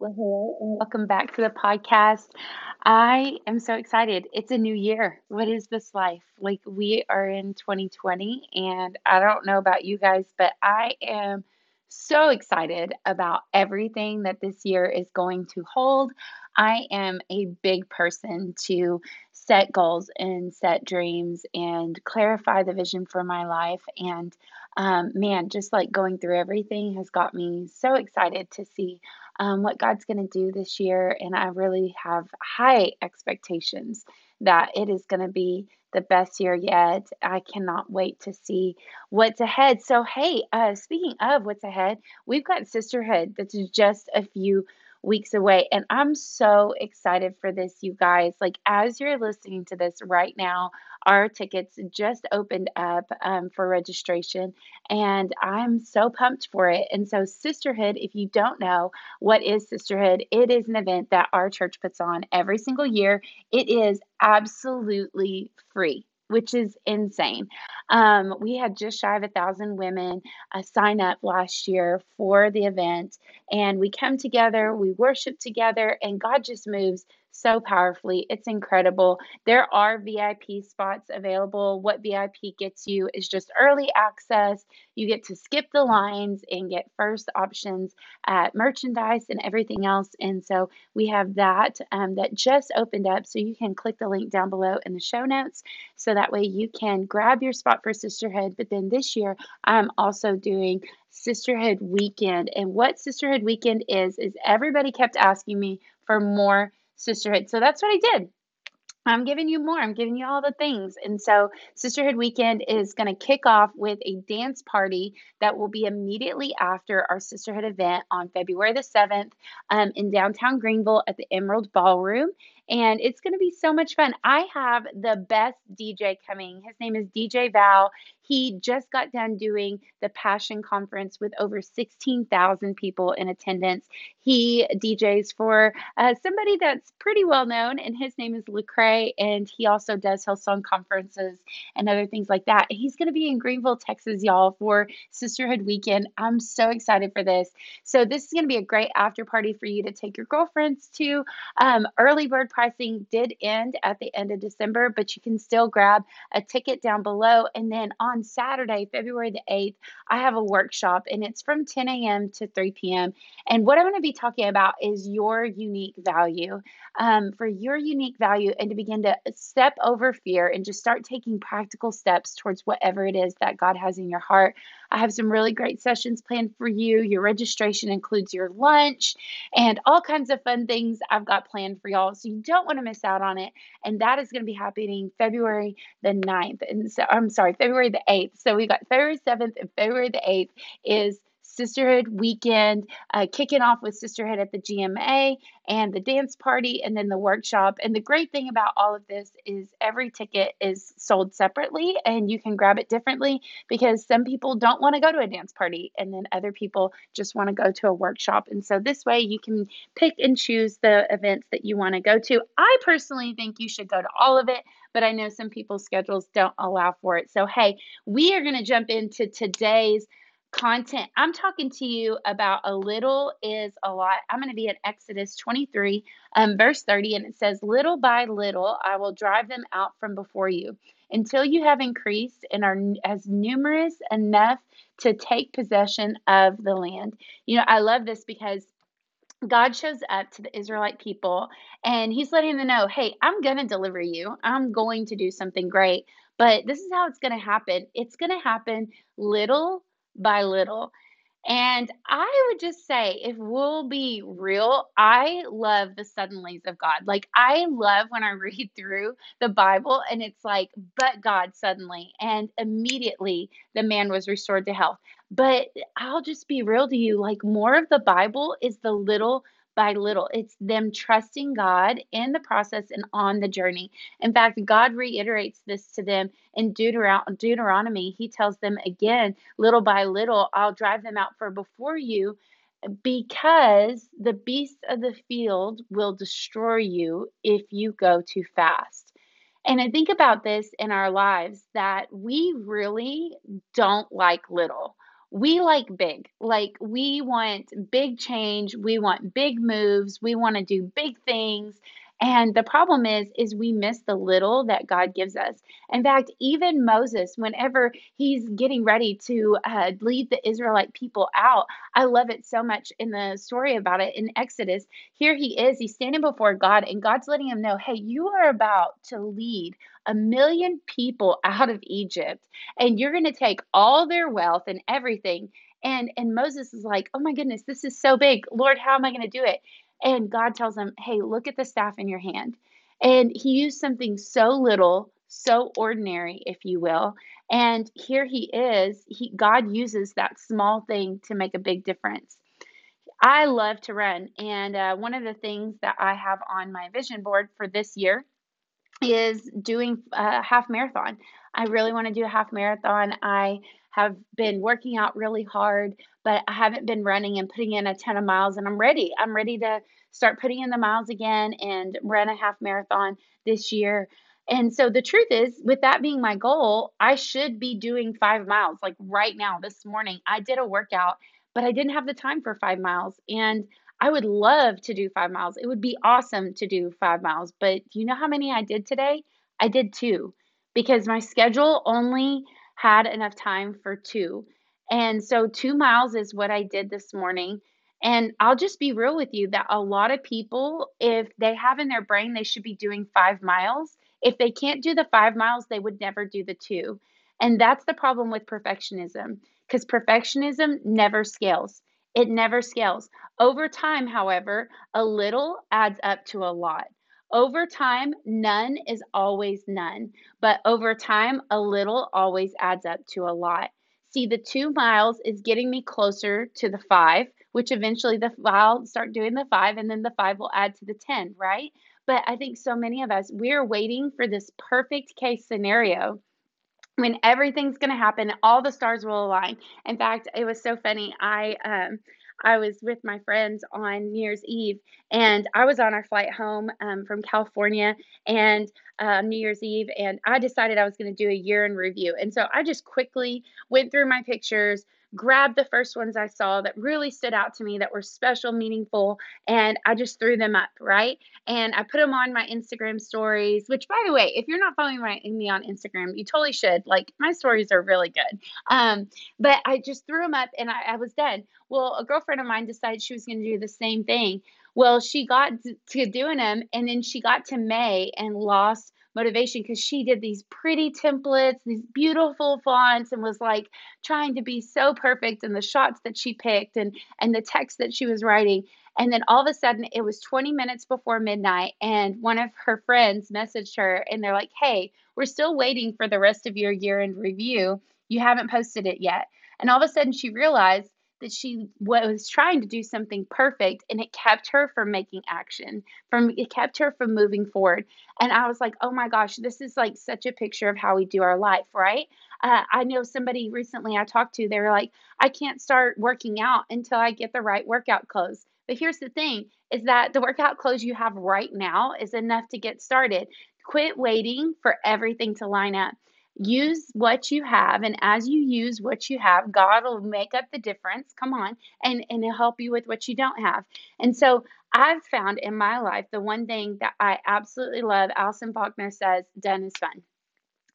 Welcome back to the podcast. I am so excited. It's a new year. What is this life? Like, we are in 2020, and I don't know about you guys, but I am so excited about everything that this year is going to hold. I am a big person to set goals and set dreams and clarify the vision for my life. And um, man, just like going through everything has got me so excited to see um, what God's going to do this year. And I really have high expectations that it is going to be the best year yet. I cannot wait to see what's ahead. So, hey, uh, speaking of what's ahead, we've got Sisterhood that's just a few weeks away. And I'm so excited for this, you guys. Like, as you're listening to this right now, our tickets just opened up um, for registration, and I'm so pumped for it. And so, Sisterhood, if you don't know what is Sisterhood, it is an event that our church puts on every single year. It is absolutely free which is insane. Um, we had just shy of a thousand women uh, sign up last year for the event, and we come together, we worship together, and God just moves so powerfully. It's incredible. There are VIP spots available. What VIP gets you is just early access. You get to skip the lines and get first options at merchandise and everything else. And so we have that um, that just opened up. So you can click the link down below in the show notes. So that way you can grab your spot for Sisterhood. But then this year, I'm also doing Sisterhood Weekend. And what Sisterhood Weekend is, is everybody kept asking me for more sisterhood. So that's what I did. I'm giving you more. I'm giving you all the things. And so, Sisterhood Weekend is going to kick off with a dance party that will be immediately after our Sisterhood event on February the 7th um, in downtown Greenville at the Emerald Ballroom and it's going to be so much fun. I have the best DJ coming. His name is DJ Val. He just got done doing the Passion Conference with over 16,000 people in attendance. He DJs for uh, somebody that's pretty well known, and his name is Lecrae, and he also does Hillsong conferences and other things like that. He's going to be in Greenville, Texas, y'all, for Sisterhood Weekend. I'm so excited for this. So this is going to be a great after party for you to take your girlfriends to. Um, early bird pricing did end at the end of December, but you can still grab a ticket down below. And then on Saturday, February the 8th, I have a workshop and it's from 10 a.m. to 3 p.m. And what I'm going to be talking about is your unique value. Um, for your unique value and to begin to step over fear and just start taking practical steps towards whatever it is that God has in your heart. I have some really great sessions planned for you. Your registration includes your lunch and all kinds of fun things I've got planned for y'all. So you don't want to miss out on it. And that is going to be happening February the 9th. And so I'm sorry, February the 8th. So we got February 7th and February the 8th is Sisterhood weekend, uh, kicking off with Sisterhood at the GMA and the dance party and then the workshop. And the great thing about all of this is every ticket is sold separately and you can grab it differently because some people don't want to go to a dance party and then other people just want to go to a workshop. And so this way you can pick and choose the events that you want to go to. I personally think you should go to all of it but I know some people's schedules don't allow for it. So, hey, we are going to jump into today's content. I'm talking to you about a little is a lot. I'm going to be at Exodus 23, um, verse 30, and it says, Little by little I will drive them out from before you until you have increased and are as numerous enough to take possession of the land. You know, I love this because God shows up to the Israelite people and he's letting them know, hey, I'm going to deliver you. I'm going to do something great. But this is how it's going to happen. It's going to happen little by little. And I would just say, if we'll be real, I love the suddenlies of God. Like, I love when I read through the Bible and it's like, but God suddenly, and immediately the man was restored to health. But I'll just be real to you like, more of the Bible is the little by little. It's them trusting God in the process and on the journey. In fact, God reiterates this to them in Deuteron- Deuteronomy. He tells them again, little by little, I'll drive them out for before you because the beasts of the field will destroy you if you go too fast. And I think about this in our lives that we really don't like little we like big. Like we want big change, we want big moves, we want to do big things. And the problem is is we miss the little that God gives us. In fact, even Moses whenever he's getting ready to uh, lead the Israelite people out, I love it so much in the story about it in Exodus. Here he is, he's standing before God and God's letting him know, "Hey, you are about to lead a million people out of Egypt and you're going to take all their wealth and everything." And and Moses is like, "Oh my goodness, this is so big. Lord, how am I going to do it?" And God tells him, Hey, look at the staff in your hand. And he used something so little, so ordinary, if you will. And here he is. He, God uses that small thing to make a big difference. I love to run. And uh, one of the things that I have on my vision board for this year is doing a half marathon. I really want to do a half marathon. I have been working out really hard, but I haven't been running and putting in a ton of miles, and I'm ready. I'm ready to start putting in the miles again and run a half marathon this year. And so the truth is, with that being my goal, I should be doing five miles. Like right now, this morning, I did a workout, but I didn't have the time for five miles. And I would love to do five miles. It would be awesome to do five miles. But do you know how many I did today? I did two because my schedule only had enough time for two. And so two miles is what I did this morning. And I'll just be real with you that a lot of people, if they have in their brain they should be doing five miles, if they can't do the five miles, they would never do the two. And that's the problem with perfectionism because perfectionism never scales. It never scales. Over time, however, a little adds up to a lot. Over time, none is always none, but over time, a little always adds up to a lot. See, the two miles is getting me closer to the five, which eventually the I'll start doing the five, and then the five will add to the 10, right? But I think so many of us, we're waiting for this perfect case scenario when everything's going to happen, all the stars will align. In fact, it was so funny. I um, I was with my friends on New Year's Eve, and I was on our flight home um, from California and um, New Year's Eve, and I decided I was going to do a year in review. And so I just quickly went through my pictures, grabbed the first ones I saw that really stood out to me that were special, meaningful, and I just threw them up, right? And I put them on my Instagram stories, which, by the way, if you're not following my, me on Instagram, you totally should. Like, my stories are really good. Um, but I just threw them up and I, I was dead. Well, a girlfriend of mine decided she was going to do the same thing. Well, she got to doing them and then she got to May and lost motivation because she did these pretty templates, these beautiful fonts, and was like trying to be so perfect in the shots that she picked and and the text that she was writing. And then all of a sudden, it was 20 minutes before midnight, and one of her friends messaged her, and they're like, "Hey, we're still waiting for the rest of your year-end review. You haven't posted it yet." And all of a sudden, she realized that she was trying to do something perfect and it kept her from making action from it kept her from moving forward. And i was like oh my gosh this is like such a picture of how we do our life right? Uh, i know somebody recently i talked to they were like i can't start working out until i get the right workout clothes. But here's the thing is that the workout clothes you have right now is enough to get started. Quit waiting for everything to line up use what you have and as you use what you have god will make up the difference come on and and he'll help you with what you don't have. And so i've found in my life the one thing that i absolutely love allison faulkner says done is fun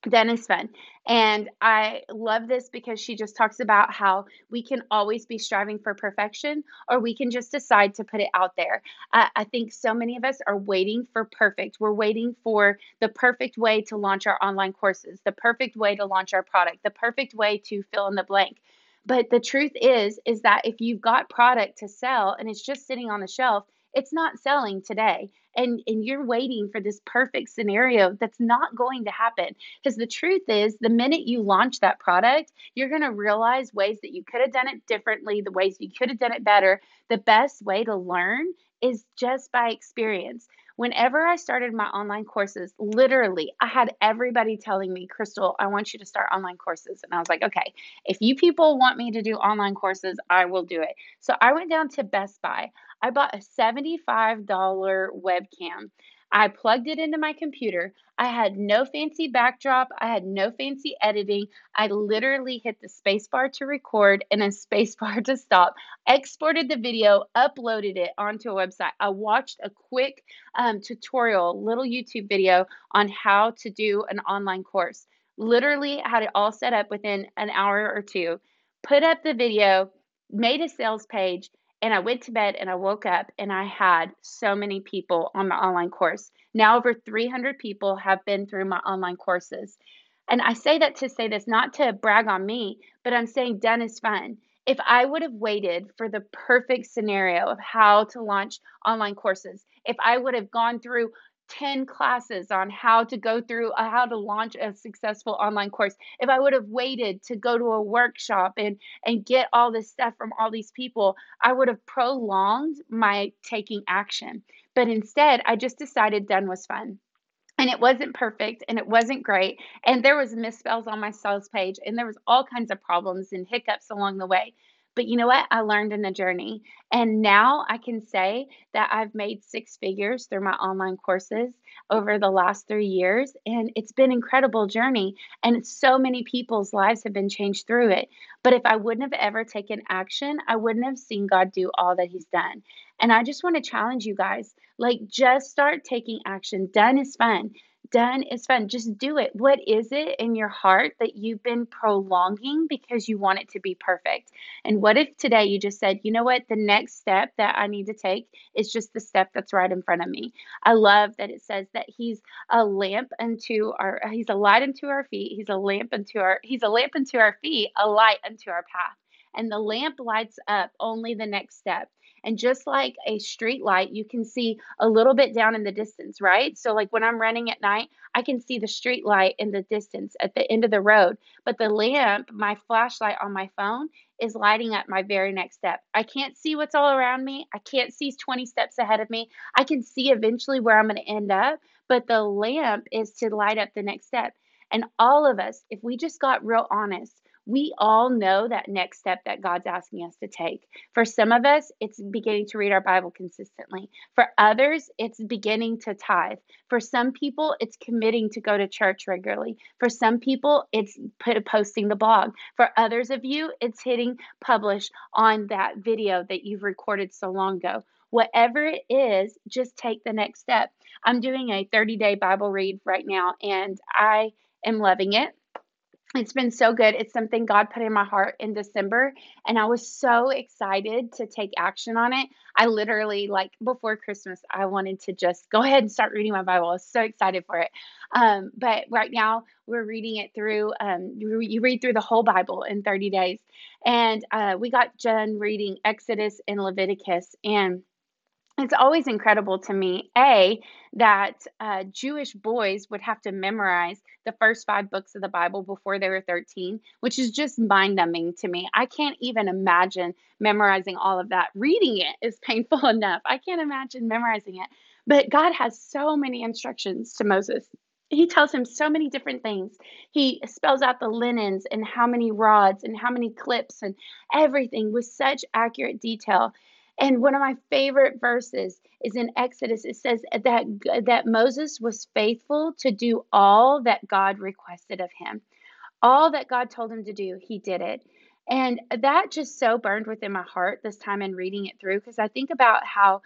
then is fun. And I love this because she just talks about how we can always be striving for perfection or we can just decide to put it out there. Uh, I think so many of us are waiting for perfect. We're waiting for the perfect way to launch our online courses, the perfect way to launch our product, the perfect way to fill in the blank. But the truth is is that if you've got product to sell and it's just sitting on the shelf, it's not selling today and and you're waiting for this perfect scenario that's not going to happen. Because the truth is the minute you launch that product you're going to realize ways that you could have done it differently the ways you could have done it better. The best way to learn is just by experience whenever I started my online courses, literally, I had everybody telling me, Crystal, I want you to start online courses. And I was like, okay, if you people want me to do online courses, I will do it. So I went down to Best Buy. I bought a $75 webcam. I plugged it into my computer. I had no fancy backdrop. I had no fancy editing. I literally hit the spacebar to record and a spacebar to stop, exported the video, uploaded it onto a website. I watched a quick um, tutorial, little YouTube video on how to do an online course. Literally had it all set up within an hour or two, put up the video, made a sales page, and I went to bed and I woke up and I had so many people on my online course. Now, over 300 people have been through my online courses. And I say that to say this, not to brag on me, but I'm saying done is fun. If I would have waited for the perfect scenario of how to launch online courses, if I would have gone through 10 classes on how to go through uh, how to launch a successful online course. If i would have waited to go to a workshop and and get all this stuff from all these people i would have prolonged my taking action. But instead i just decided done was fun. And it wasn't perfect and it wasn't great and there was misspells on my sales page and there was all kinds of problems and hiccups along the way but you know what? I learned in the journey. And now I can say that I've made six figures through my online courses over the last three years. And it's been an incredible journey. And so many people's lives have been changed through it. But if I wouldn't have ever taken action, I wouldn't have seen God do all that He's done. And I just want to challenge you guys like, just start taking action. Done is fun done is fun. Just do it. What is it in your heart that you've been prolonging because you want it to be perfect? And what if today you just said, you know what, the next step that I need to take is just the step that's right in front of me? I love that it says that He's a lamp unto our, He's a light unto our feet. He's a lamp unto our, He's a lamp unto our feet, a light unto our path. And the lamp lights up only the next step. And just like a street light, you can see a little bit down in the distance, right? So, like when I'm running at night, I can see the street light in the distance at the end of the road. But the lamp, my flashlight on my phone, is lighting up my very next step. I can't see what's all around me. I can't see 20 steps ahead of me. I can see eventually where I'm going to end up, but the lamp is to light up the next step. And all of us, if we just got real honest, we all know that next step that God's asking us to take. For some of us, it's beginning to read our Bible consistently. For others, it's beginning to tithe. For some people, it's committing to go to church regularly. For some people, it's put, posting the blog. For others of you, it's hitting publish on that video that you've recorded so long ago. Whatever it is, just take the next step. I'm doing a 30 day Bible read right now, and I am loving it. It's been so good. It's something God put in my heart in December, and I was so excited to take action on it. I literally, like before Christmas, I wanted to just go ahead and start reading my Bible. I was so excited for it. Um, but right now, we're reading it through, um, you, read through the whole Bible in 30 days. And uh, we got Jen reading Exodus and Leviticus, and it's always incredible to me, A, that uh, Jewish boys would have to memorize the first five books of the Bible before they were 13, which is just mind numbing to me. I can't even imagine memorizing all of that. Reading it is painful enough. I can't imagine memorizing it. But God has so many instructions to Moses. He tells him so many different things. He spells out the linens and how many rods and how many clips and everything with such accurate detail. And one of my favorite verses is in Exodus. It says that that Moses was faithful to do all that God requested of him. All that God told him to do, he did it. And that just so burned within my heart this time in reading it through because I think about how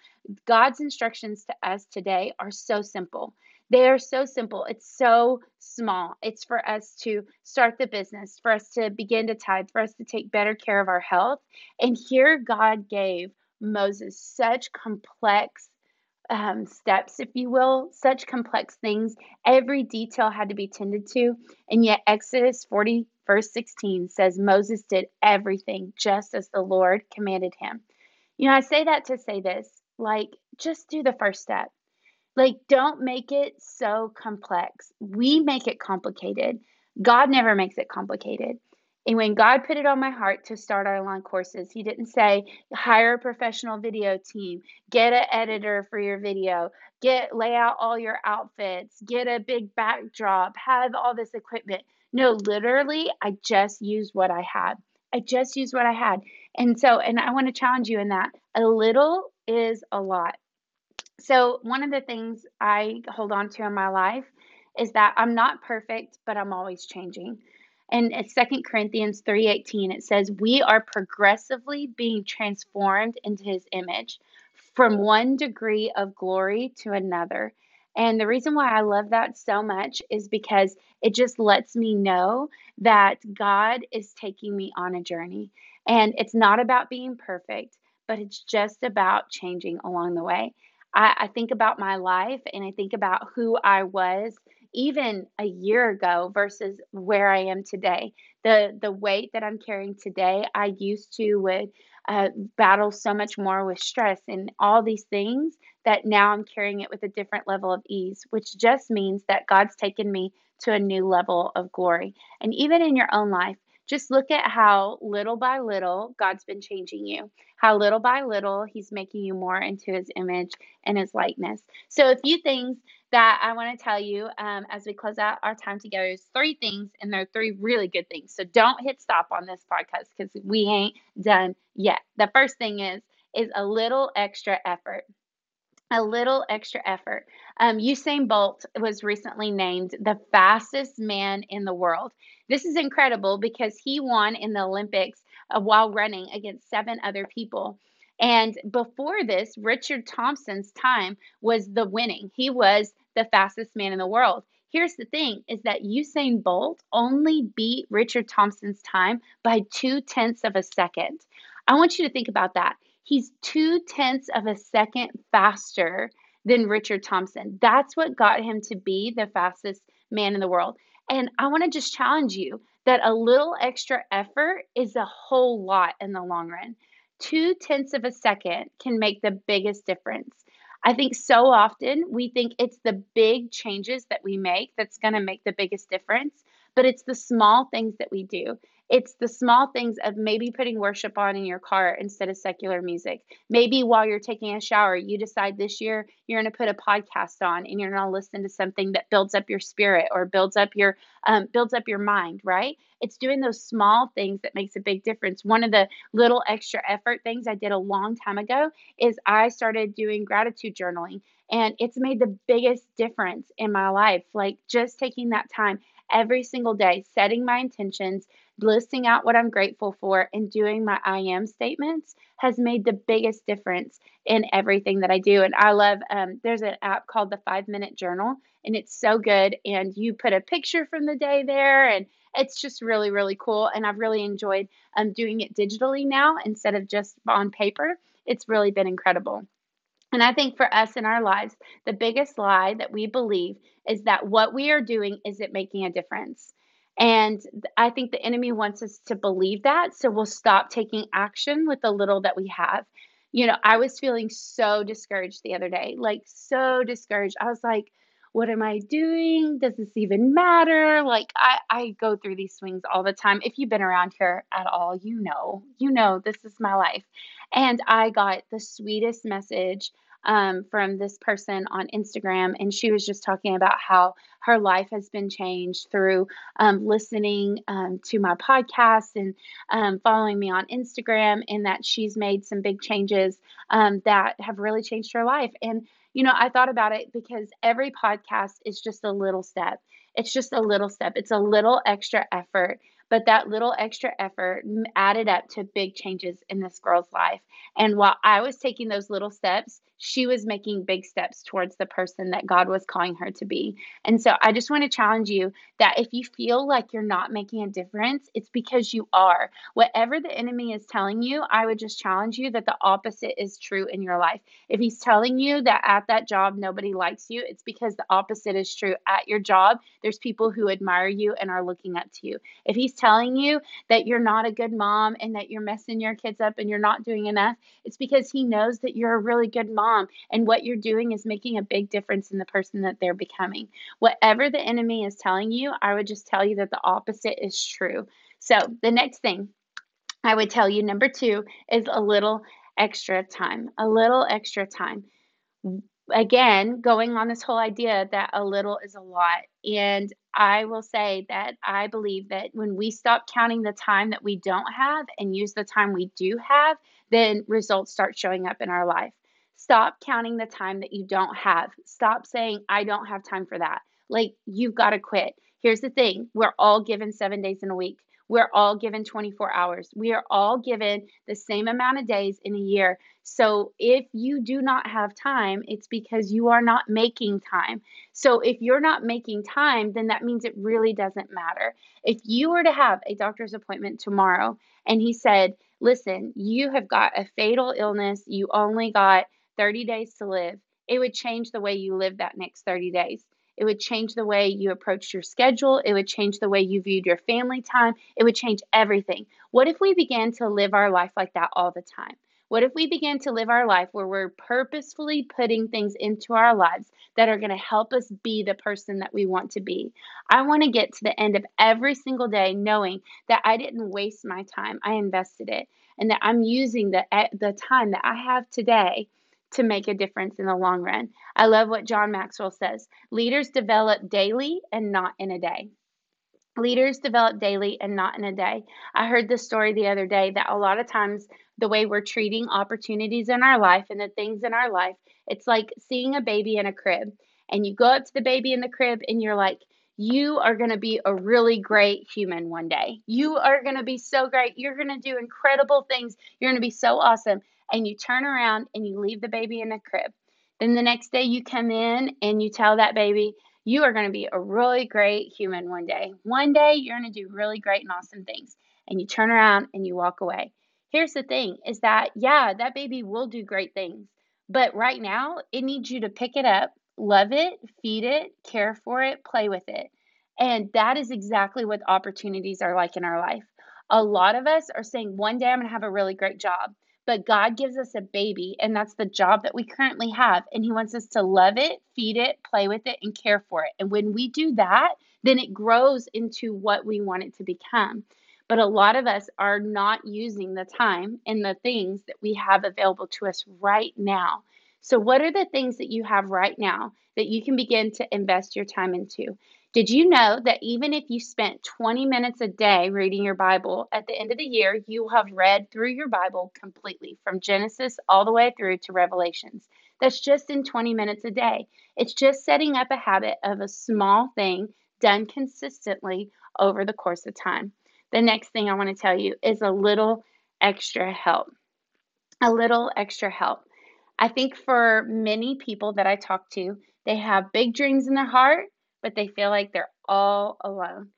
God's instructions to us today are so simple. They are so simple. It's so small. It's for us to start the business, for us to begin to tithe, for us to take better care of our health. And here God gave Moses such complex um, steps, if you will, such complex things. Every detail had to be tended to. And yet, Exodus 40, verse 16 says Moses did everything just as the Lord commanded him. You know, I say that to say this like, just do the first step. Like, don't make it so complex. We make it complicated. God never makes it complicated. And when God put it on my heart to start our online courses, He didn't say, hire a professional video team, get an editor for your video, get lay out all your outfits, get a big backdrop, have all this equipment. No, literally, I just used what I had. I just used what I had. And so, and I want to challenge you in that. A little is a lot. So, one of the things I hold on to in my life is that I'm not perfect, but I'm always changing. And in 2 Corinthians 3:18 it says we are progressively being transformed into his image from one degree of glory to another. And the reason why I love that so much is because it just lets me know that God is taking me on a journey. And it's not about being perfect, but it's just about changing along the way. I, I think about my life and I think about who I was even a year ago versus where I am today. The the weight that I'm carrying today, I used to would uh, battle so much more with stress and all these things that now I'm carrying it with a different level of ease, which just means that God's taken me to a new level of glory. And even in your own life, just look at how little by little God's been changing you, how little by little He's making you more into His image and His likeness. So, a few things that I want to tell you um, as we close out our time together is three things, and they're three really good things. So, don't hit stop on this podcast because we ain't done yet. The first thing is is a little extra effort a little extra effort. Um, Usain Bolt was recently named the fastest man in the world. This is incredible because he won in the Olympics uh, while running against seven other people. And before this, Richard Thompson's time was the winning. He was the fastest man in the world. Here's the thing is that Usain Bolt only beat Richard Thompson's time by two tenths of a second. I want you to think about that. He's two tenths of a second faster than Richard Thompson. That's what got him to be the fastest man in the world. And I want to just challenge you that a little extra effort is a whole lot in the long run. Two tenths of a second can make the biggest difference. I think so often we think it's the big changes that we make that's going to make the biggest difference, but it's the small things that we do. It's the small things of maybe putting worship on in your car instead of secular music. Maybe while you're taking a shower, you decide this year you're going to put a podcast on and you're going to listen to something that builds up your spirit or builds up your um, builds up your mind. Right? It's doing those small things that makes a big difference. One of the little extra effort things I did a long time ago is I started doing gratitude journaling and it's made the biggest difference in my life. Like just taking that time every single day, setting my intentions, listing out what I'm grateful for, and doing my I am statements has made the biggest difference in everything that I do. And I love, um, there's an app called the Five Minute Journal, and it's so good. And you put a picture from the day there, and it's just really, really cool. And I've really enjoyed um, doing it digitally now instead of just on paper. It's really been incredible. And I think for us in our lives, the biggest lie that we believe is that what we are doing isn't making a difference. And I think the enemy wants us to believe that. So we'll stop taking action with the little that we have. You know, I was feeling so discouraged the other day, like so discouraged. I was like, what am I doing? Does this even matter? Like, I, I go through these swings all the time. If you've been around here at all, you know, you know, this is my life. And I got the sweetest message um, from this person on Instagram, and she was just talking about how her life has been changed through um, listening um, to my podcast and um, following me on Instagram, and that she's made some big changes um, that have really changed her life. And you know, I thought about it because every podcast is just a little step. It's just a little step. It's a little extra effort but that little extra effort added up to big changes in this girl's life. And while I was taking those little steps, she was making big steps towards the person that God was calling her to be. And so I just want to challenge you that if you feel like you're not making a difference, it's because you are. Whatever the enemy is telling you, I would just challenge you that the opposite is true in your life. If he's telling you that at that job nobody likes you, it's because the opposite is true. At your job, there's people who admire you and are looking up to you. If he's telling you that you're not a good mom and that you're messing your kids up and you're not doing enough, it's because he knows that you're a really good mom mom. And what you're doing is making a big difference in the person that they're becoming. Whatever the enemy is telling you, I would just tell you that the opposite is true. So, the next thing I would tell you, number two, is a little extra time. A little extra time. Again, going on this whole idea that a little is a lot. And I will say that I believe that when we stop counting the time that we don't have and use the time we do have, then results start showing up in our life. Stop counting the time that you don't have. Stop saying, I don't have time for that. Like, you've got to quit. Here's the thing we're all given seven days in a week. We're all given 24 hours. We are all given the same amount of days in a year. So if you do not have time, it's because you are not making time. So if you're not making time, then that means it really doesn't matter. If you were to have a doctor's appointment tomorrow and he said, Listen, you have got a fatal illness, you only got 30 days to live, it would change the way you live that next 30 days. It would change the way you approached your schedule. It would change the way you viewed your family time. It would change everything. What if we began to live our life like that all the time? What if we began to live our life where we're purposefully putting things into our lives that are going to help us be the person that we want to be? I want to get to the end of every single day knowing that I didn't waste my time. I invested it and that I'm using the eh, the time that I have today to make a difference in the long run. I love what John Maxwell says leaders develop daily and not in a day. Leaders develop daily and not in a day. I heard this story the other day that a lot of times the way we're treating opportunities in our life and the things in our life, it's like seeing a baby in a crib. And you go up to the baby in the crib and you're like, you are going to be a really great human one day. You are going to be so great. You're going to do incredible things. You're going to be so awesome and you turn around and you leave the baby in a crib. Then the next day you come in and you tell that baby, you are going to be a really great human one day. One day you're going to do really great and awesome things. And you turn around and you walk away. Here's the thing is that, yeah, that baby will do great things. But right now, it needs you to pick it up, love it, feed it, care for it, play with it. And that is exactly what opportunities are like in our life. A lot of us are saying, one day I'm going to have a really great job. But God gives us a baby, and that's the job that we currently have. And He wants us to love it, feed it, play with it, and care for it. And when we do that, then it grows into what we want it to become. But a lot of us are not using the time and the things that we have available to us right now. So, what are the things that you have right now that you can begin to invest your time into? Did you know that even if you spent 20 minutes a day reading your Bible, at the end of the year, you will have read through your Bible completely from Genesis all the way through to Revelations? That's just in 20 minutes a day. It's just setting up a habit of a small thing done consistently over the course of time. The next thing I want to tell you is a little extra help. A little extra help. I think for many people that I talk to, they have big dreams in their heart but they feel like they're all alone.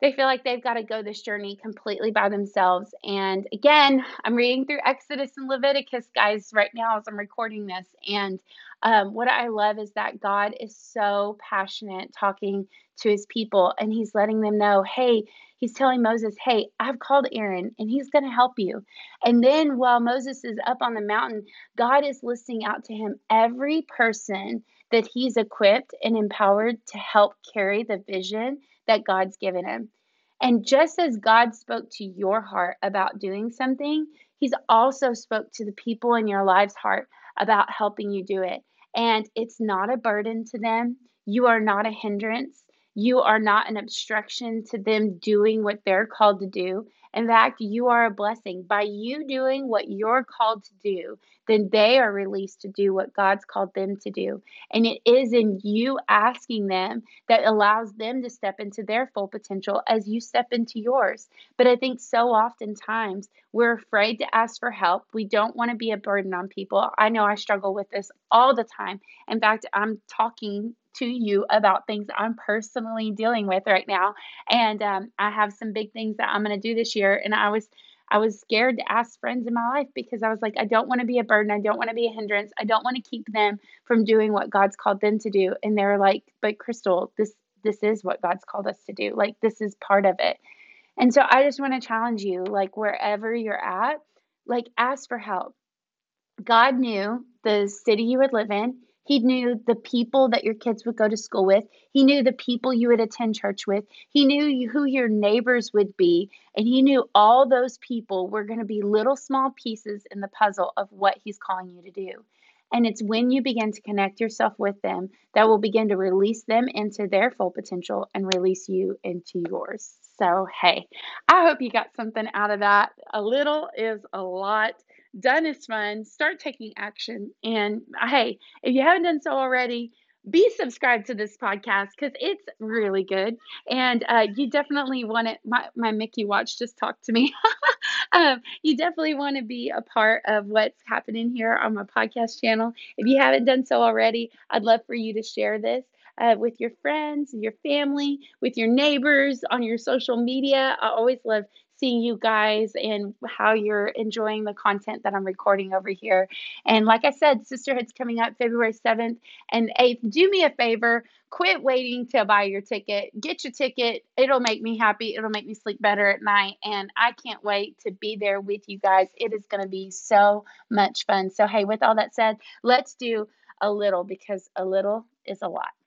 They feel like they've got to go this journey completely by themselves. And again, I'm reading through Exodus and Leviticus, guys, right now as I'm recording this. And um, what I love is that God is so passionate talking to his people, and he's letting them know, hey, he's telling Moses, hey, I've called Aaron, and he's going to help you. And then while Moses is up on the mountain, God is listing out to him every person that he's equipped and empowered to help carry the vision that God's given him. And just as God spoke to your heart about doing something, he's also spoke to the people in your life's heart about helping you do it. And it's not a burden to them. You are not a hindrance. You are not an obstruction to them doing what they're called to do. In fact, you are a blessing. By you doing what you're called to do, then they are released to do what God's called them to do. And it is in you asking them that allows them to step into their full potential as you step into yours. But I think so oftentimes we're afraid to ask for help. We don't want to be a burden on people. I know I struggle with this all the time. In fact, I'm talking to you about things I'm personally dealing with right now. And um, I have some big things that I'm going to do this year. And I was I was scared to ask friends in my life because I was like, I don't want to be a burden. I don't want to be a hindrance. I don't want to keep them from doing what God's called them to do. And they're like, but Crystal, this this is what God's called us to do. Like this is part of it. And so I just want to challenge you, like wherever you're at, like ask for help. God knew the city you would live in. He knew the people that your kids would go to school with. He knew the people you would attend church with. He knew who your neighbors would be. And he knew all those people were going to be little small pieces in the puzzle of what he's calling you to do. And it's when you begin to connect yourself with them that will begin to release them into their full potential and release you into yours. So, hey, I hope you got something out of that. A little is a lot done is fun. Start taking action. And hey, if you haven't done so already, be subscribed to this podcast because it's really good. And uh, you definitely want it. My, my Mickey watch just talked to me. um, you definitely want to be a part of what's happening here on my podcast channel. If you haven't done so already, I'd love for you to share this. Uh, with your friends, your family, with your neighbors, on your social media. I always love seeing you guys and how you're enjoying the content that I'm recording over here. And like I said, Sisterhood's coming up February 7th and 8th. Do me a favor, quit waiting to buy your ticket. Get your ticket. It'll make me happy. It'll make me sleep better at night. And I can't wait to be there with you guys. It is going to be so much fun. So, hey, with all that said, let's do a little because a little is a lot.